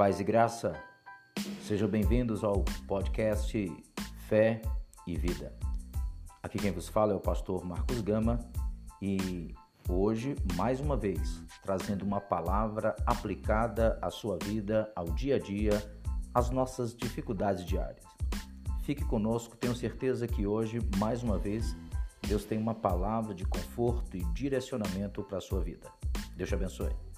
Paz e graça, sejam bem-vindos ao podcast Fé e Vida. Aqui quem vos fala é o pastor Marcos Gama e hoje, mais uma vez, trazendo uma palavra aplicada à sua vida, ao dia a dia, às nossas dificuldades diárias. Fique conosco, tenho certeza que hoje, mais uma vez, Deus tem uma palavra de conforto e direcionamento para a sua vida. Deus te abençoe.